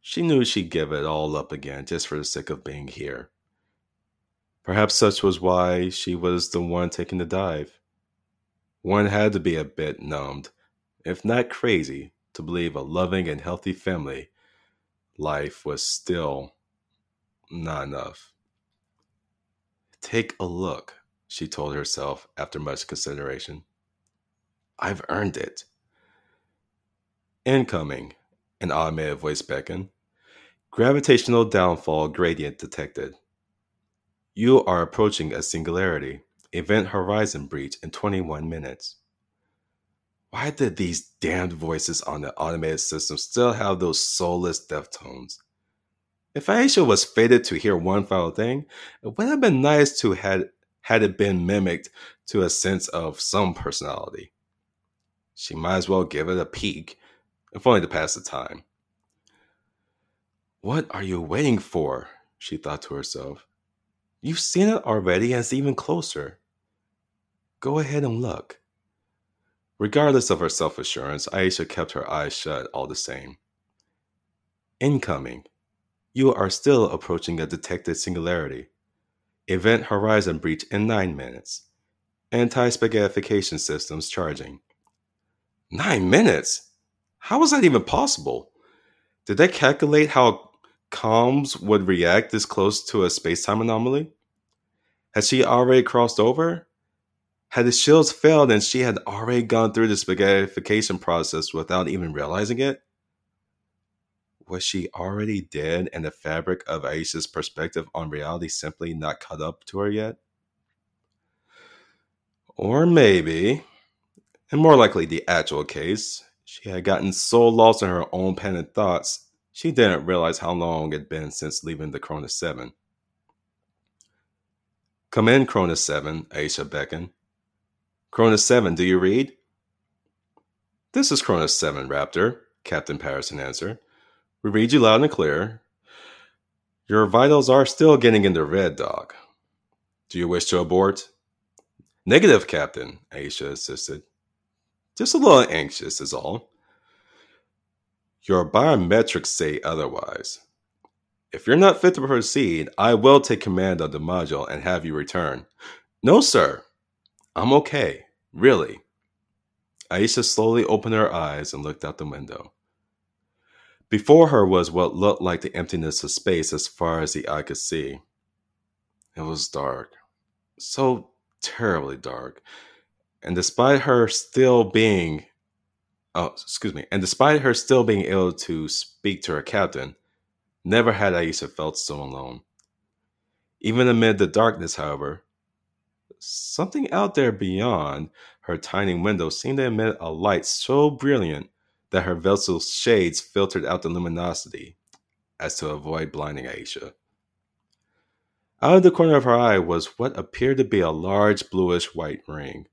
she knew she'd give it all up again just for the sake of being here. Perhaps such was why she was the one taking the dive. One had to be a bit numbed, if not crazy, to believe a loving and healthy family life was still not enough. Take a look, she told herself after much consideration. I've earned it. Incoming, an automated voice beckoned. Gravitational downfall gradient detected. You are approaching a singularity, event horizon breach in 21 minutes. Why did these damned voices on the automated system still have those soulless death tones? If Aisha was fated to hear one final thing, it would have been nice to had had it been mimicked to a sense of some personality. She might as well give it a peek, if only to pass the time. What are you waiting for? she thought to herself. You've seen it already and it's even closer. Go ahead and look. Regardless of her self assurance, Aisha kept her eyes shut all the same. Incoming. You are still approaching a detected singularity. Event horizon breach in 9 minutes. Anti spaghettification systems charging. 9 minutes? How was that even possible? Did they calculate how comms would react this close to a space-time anomaly? Had she already crossed over? Had the shields failed and she had already gone through the spaghettification process without even realizing it? Was she already dead and the fabric of Aisha's perspective on reality simply not caught up to her yet? Or maybe, and more likely the actual case, she had gotten so lost in her own panicked thoughts she didn't realize how long it had been since leaving the Cronus 7. Come in, Cronus 7, Aisha beckoned. Cronus 7, do you read? This is Cronus 7, Raptor, Captain Patterson answered. We read you loud and clear. Your vitals are still getting into red, Dog. Do you wish to abort? Negative, Captain, Aisha insisted. Just a little anxious, is all. Your biometrics say otherwise. If you're not fit to proceed, I will take command of the module and have you return. No, sir. I'm okay. Really. Aisha slowly opened her eyes and looked out the window. Before her was what looked like the emptiness of space as far as the eye could see. It was dark, so terribly dark. And despite her still being, oh, excuse me, and despite her still being able to speak to her captain, never had Aisha felt so alone. Even amid the darkness, however, something out there beyond her tiny window seemed to emit a light so brilliant that her vessel's shades filtered out the luminosity as to avoid blinding Aisha. Out of the corner of her eye was what appeared to be a large bluish white ring.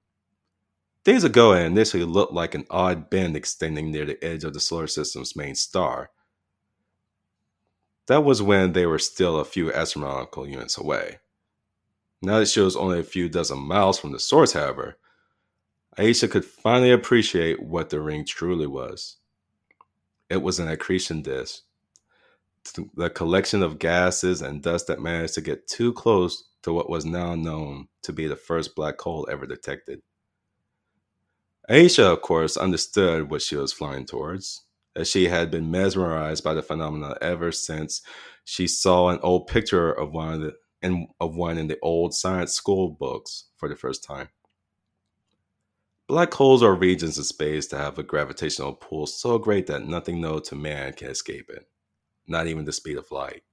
Days ago, it initially looked like an odd bend extending near the edge of the solar system's main star. That was when they were still a few astronomical units away. Now that shows only a few dozen miles from the source, however, Aisha could finally appreciate what the ring truly was. It was an accretion disk, the collection of gases and dust that managed to get too close to what was now known to be the first black hole ever detected. Aisha, of course, understood what she was flying towards, as she had been mesmerized by the phenomena ever since she saw an old picture of one of the, in, of one in the old science school books for the first time. Black holes are regions of space that have a gravitational pull so great that nothing known to man can escape it, not even the speed of light.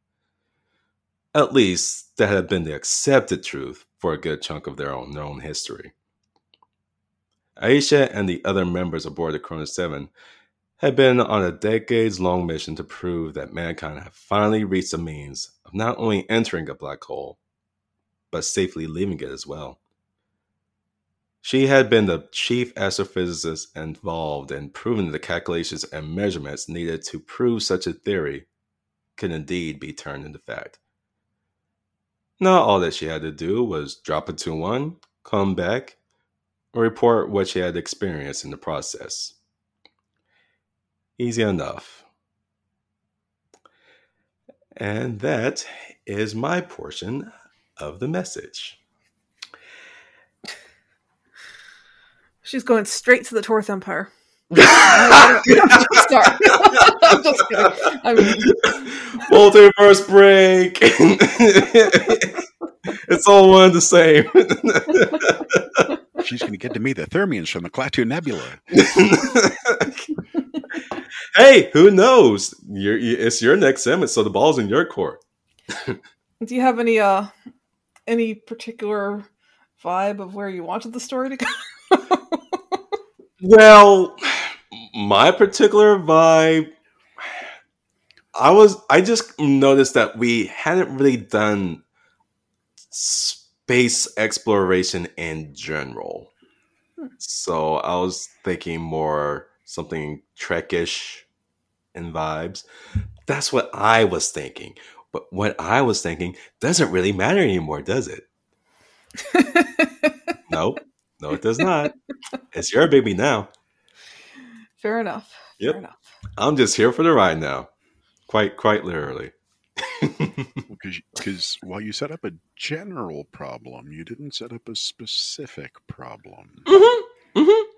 At least, that had been the accepted truth for a good chunk of their own known history. Aisha and the other members aboard the Cronus 7 had been on a decades long mission to prove that mankind had finally reached a means of not only entering a black hole, but safely leaving it as well. She had been the chief astrophysicist involved in proving the calculations and measurements needed to prove such a theory could indeed be turned into fact. Now, all that she had to do was drop into one, come back, and report what she had experienced in the process. Easy enough. And that is my portion of the message. She's going straight to the Torth Empire. I'm just kidding. I mean, Multiverse break. it's all one and the same. She's going to get to meet the Thermians from the Klaatu Nebula. hey, who knows? You're, it's your next summit, so the ball's in your court. do you have any uh any particular vibe of where you wanted the story to go? Well, my particular vibe, I was, I just noticed that we hadn't really done space exploration in general. So I was thinking more something Trekish and vibes. That's what I was thinking. But what I was thinking doesn't really matter anymore, does it? Nope. No, it does not. It's your baby now. Fair enough. Yep. Fair enough. I'm just here for the ride now. Quite, quite literally. Because while you set up a general problem, you didn't set up a specific problem. Mm-hmm. Mm-hmm.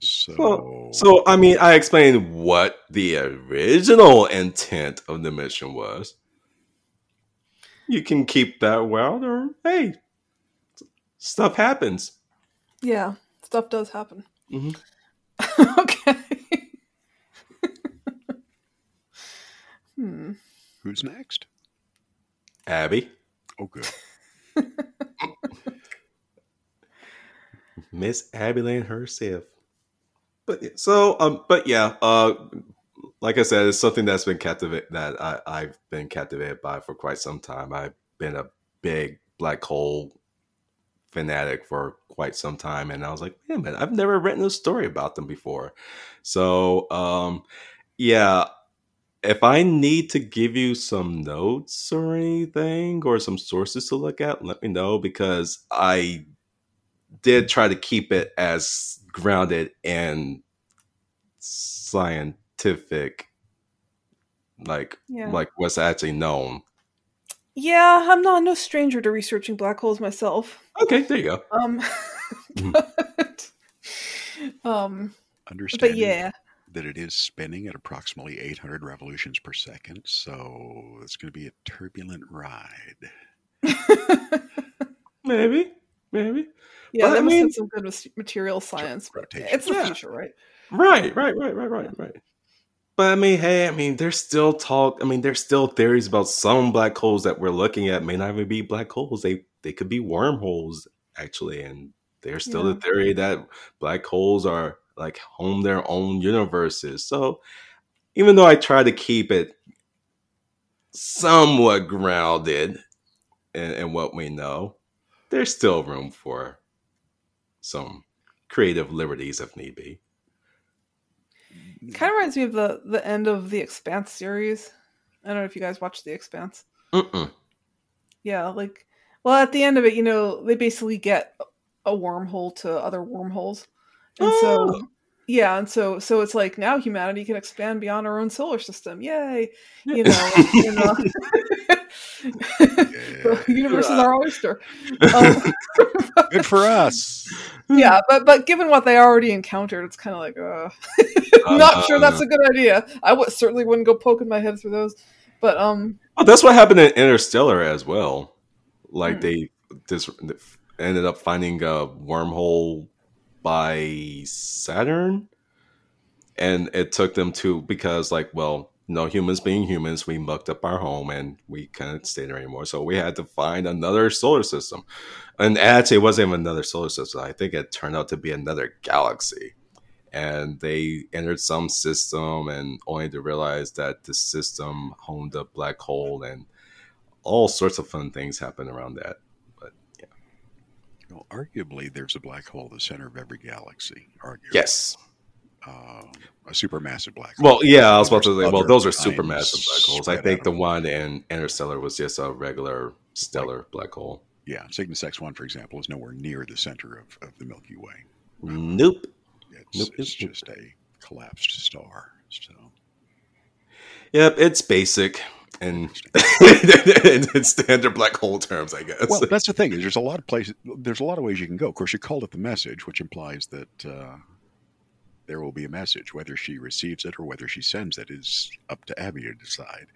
So, So, so, I mean, I explained what the original intent of the mission was. You can keep that well, or hey, stuff happens. Yeah, stuff does happen. Mhm. okay. hmm. who's next? Abby, Oh, good. Miss Abby Lane herself. But yeah, so, um, but yeah, uh, like I said, it's something that's been captivated that I, I've been captivated by for quite some time. I've been a big black hole fanatic for quite some time, and I was like, man, man, I've never written a story about them before. So, um, yeah, if I need to give you some notes or anything or some sources to look at, let me know because I did try to keep it as grounded and scientific like Yeah. like what's actually known. Yeah, I'm not no stranger to researching black holes myself. Okay, there you go. Um, Mhm. but, um, Understanding but yeah, that it is spinning at approximately 800 revolutions per second, so it's going to be a turbulent ride. maybe, maybe. Yeah, But, I that must mean- some good mas- material science. Rotation. it's the Yeah. future, right? Right, right, right, right, right, right. But I mean, hey, I mean, there's still talk. I mean, there's still theories about some black holes that we're looking at may not even be black holes. They they could be wormholes actually, and there's still Yeah. the theory that black holes are like home their own universes. So even though I try to keep it somewhat grounded in, in what we know, there's still room for some creative liberties if need be. Kind of reminds me of the the end of the Expanse series. I don't know if you guys watched the Expanse. Mm-mm. Yeah, like well, at the end of it, you know, they basically get a wormhole to other wormholes, and Oh. so yeah, and so so it's like now humanity can expand beyond our own solar system. Yay! You know, you know. the universe is our oyster. Um, Good for us. yeah, but but given what they already encountered, it's kind of like, uh, not sure that's a good idea. I certainly wouldn't go poking my head through those. But um, Oh, that's what happened in Interstellar as well. Like Hmm. they just ended up finding a wormhole by Saturn, and it took them to because like well, no humans being humans, we mucked up our home and we couldn't stay there anymore. So we had to find another solar system, and actually, it wasn't even another solar system. I think it turned out to be another galaxy. And they entered some system, and only to realize that the system homed a black hole, and all sorts of fun things happen around that. Well, arguably, there's a black hole at the center of every galaxy. Arguably. yes. Um, a supermassive black hole. Well, yeah, I was about to say. Well, those are supermassive black holes. I think the one in Interstellar was just a regular stellar black hole. Yeah, Cygnus X1, for example, is nowhere near the center of, of the Milky Way. Nope. It's, Nope, it's nope. just a collapsed star. So Yep, it's basic and in standard black hole terms, I guess. Well, that's the thing. Is there's a lot of places. There's a lot of ways you can go. Of course, you called it the message, which implies that uh, there will be a message. Whether she receives it or whether she sends it is up to Abby to decide.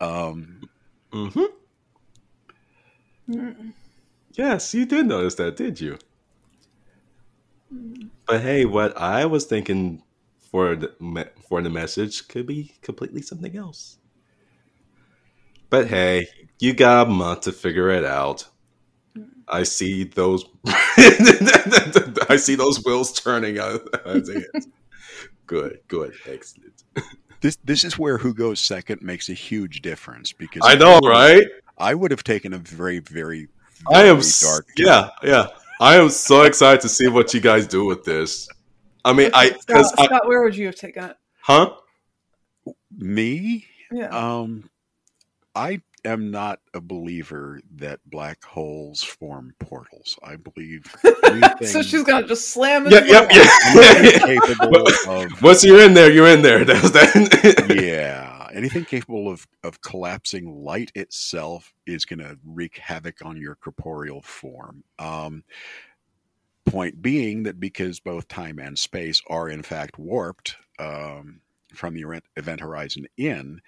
Um, hmm Yes, you did notice that, did you? But hey, what I was thinking for the for the message could be completely something else. But hey, you got a month to figure it out. I see those. I see those wheels turning. I I see it. Good, good, excellent. this this is where who goes second makes a huge difference because I know, right? I would have taken a very very, I am very s- dark. Yeah, yeah. I am so excited to see what you guys do with this. I mean, I Scott, because I where would you have taken it? huh? Me, Yeah. um, I am not a believer that black holes form portals. I believe so she's gonna just slam it. Yeah, yep, anything yeah. capable of Once you're in there, you're in there. That's that. yeah, anything capable of of collapsing light itself is going to wreak havoc on your corporeal form. Um, point being that because both time and space are in fact warped um, from the event, event horizon in,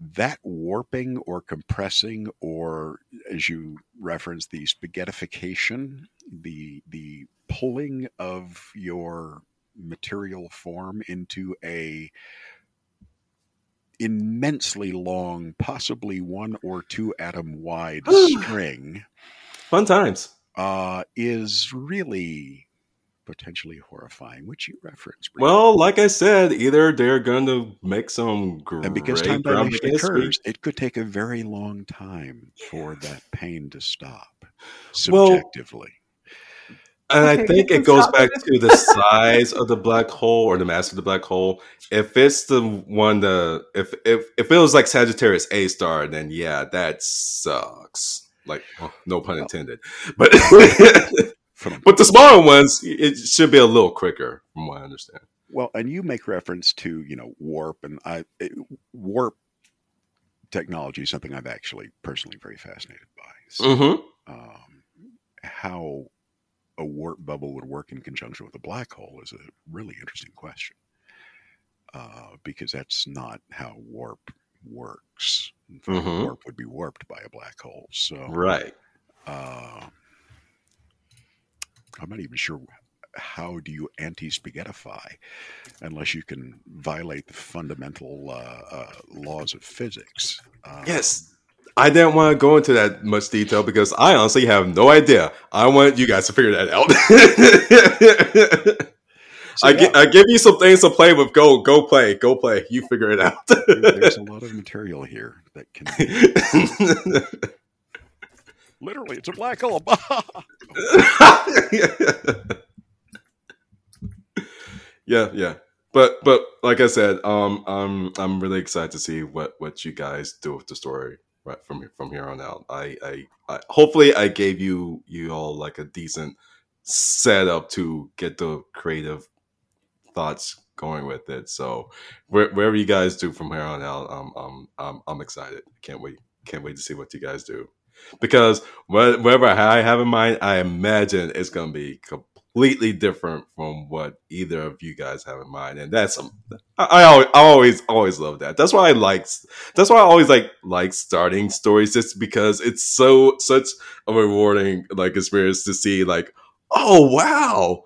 that warping or compressing, or as you reference the spaghettification, the the pulling of your material form into a immensely long, possibly one or two atom wide string, Fun times. uh, is really potentially horrifying, which you referenced. briefly. Well, like I said, either they're going to make some great and because time groundbreaking dilation history. occurs, it could take a very long time for that pain to stop Well, subjectively. And I think it goes back it. to the size of the black hole or the mass of the black hole. If it's the one the if if if it was like Sagittarius A star, then yeah, that sucks. Like well, no pun intended. But From but the smaller ones, it should be a little quicker, from what I understand. Well, and you make reference to you know warp, and I it, warp technology is something I've actually personally very fascinated by. So, Mm-hmm. um, how a warp bubble would work in conjunction with a black hole is a really interesting question. uh, because that's not how warp works. In fact, Mhm. Warp would be warped by a black hole. So Right. uh, I'm not even sure how do you anti-spaghettify unless you can violate the fundamental uh, uh, laws of physics. Uh, Yes. I didn't want to go into that much detail because I honestly have no idea. I want you guys to figure that out. so I, yeah, gi- I give you some things to play with. Go, go play, go play. You figure it out. there's a lot of material here that can be, literally it's a black hole. yeah, yeah. But but like I said, um, I'm I'm really excited to see what what you guys do with the story right from from here on out. I I, I hopefully I gave you you all like a decent setup to get the creative thoughts going with it. So where, wherever you guys do from here on out, um, I'm I'm excited. Can't wait. Can't wait to see what you guys do. Because whatever I have in mind, I imagine it's going to be completely different from what either of you guys have in mind, and that's um, I, I always, always love that. That's why I like. That's why I always like like starting stories, just because it's so such a rewarding like experience to see like, oh wow,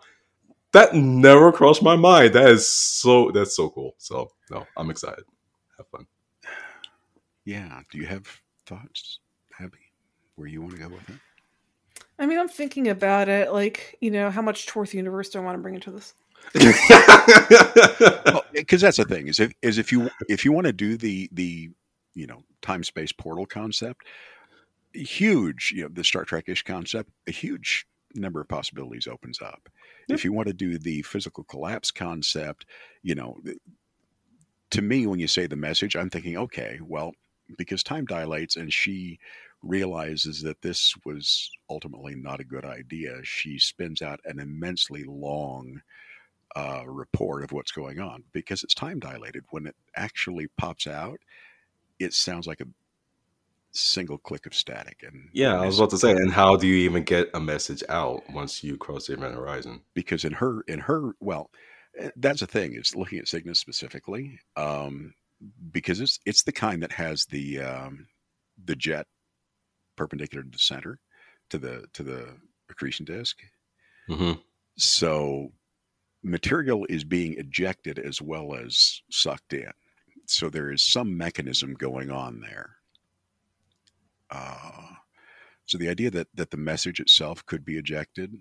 that never crossed my mind. That is so that's so cool. So no, I'm excited. Have fun. yeah. Do you have thoughts, where you want to go with it? I mean, I'm thinking about it. Like, you know, how much Torth universe do I want to bring into this? because that's the thing is if is if you if you want to do the the you know time space portal concept huge you know the star trek-ish concept a huge number of possibilities opens up if you want to do the physical collapse concept you know to me when you say the message i'm thinking okay well because time dilates and she realizes that this was ultimately not a good idea she spins out an immensely long uh, report of what's going on because it's time dilated. When it actually pops out, it sounds like a single click of static. And yeah, I was about to say, and how do you even get a message out once you cross the event horizon? because in her, in her, well, eh, that's the thing is looking at Cygnus specifically, um, because it's it's the kind that has the um, the jet perpendicular to the center to the to the accretion disk. hmm So material is being ejected as well as sucked in. So there is some mechanism going on there. Uh, so the idea that, that the message itself could be ejected,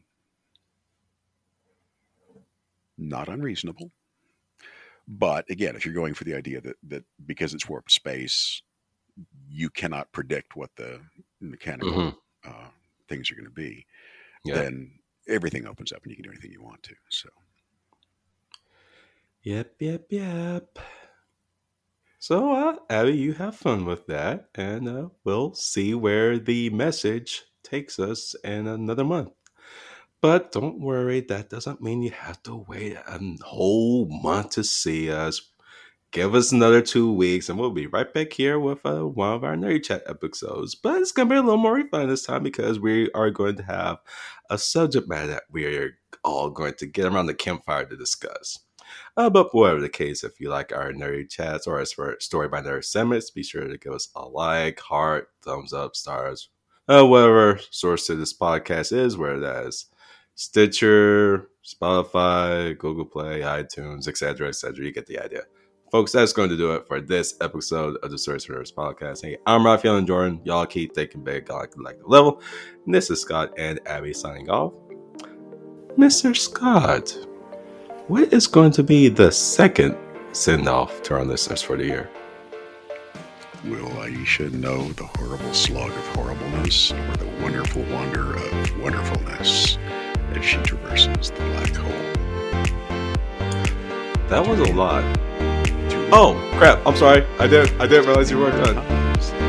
not unreasonable. But again, if you're going for the idea that, that because it's warped space, you cannot predict what the mechanical hmm uh, things are going to be, Yeah. then everything opens up and you can do anything you want to. So Yep, yep, yep. So, uh, Abby, you have fun with that, and uh, we'll see where the message takes us in another month. But don't worry, that doesn't mean you have to wait a whole month to see us. Give us another two weeks, and we'll be right back here with uh, one of our Nerdy Chat episodes. But it's going to be a little more fun this time because we are going to have a subject matter that we're all going to get around the campfire to discuss. Uh, but whatever the case, if you like our nerdy chats or our story by nerd segments, be sure to give us a like, heart, thumbs up, stars, uh, whatever source to this podcast is, whether that is Stitcher, Spotify, Google Play, iTunes, etc., etc. You get the idea. Folks, that's going to do it for this episode of the Source for Nerds podcast. Hey, I'm Raphael and Jordan. Y'all keep thinking big, like, like the level. And this is Scott and Abby signing off. Mr. Scott, what is going to be the second send off to our listeners for the year? will Aisha uh, know the horrible slog of horribleness or the wonderful wonder of wonderfulness as she traverses the black hole? That was a lot. Oh crap! I'm sorry. I didn't. I didn't realize you weren't done.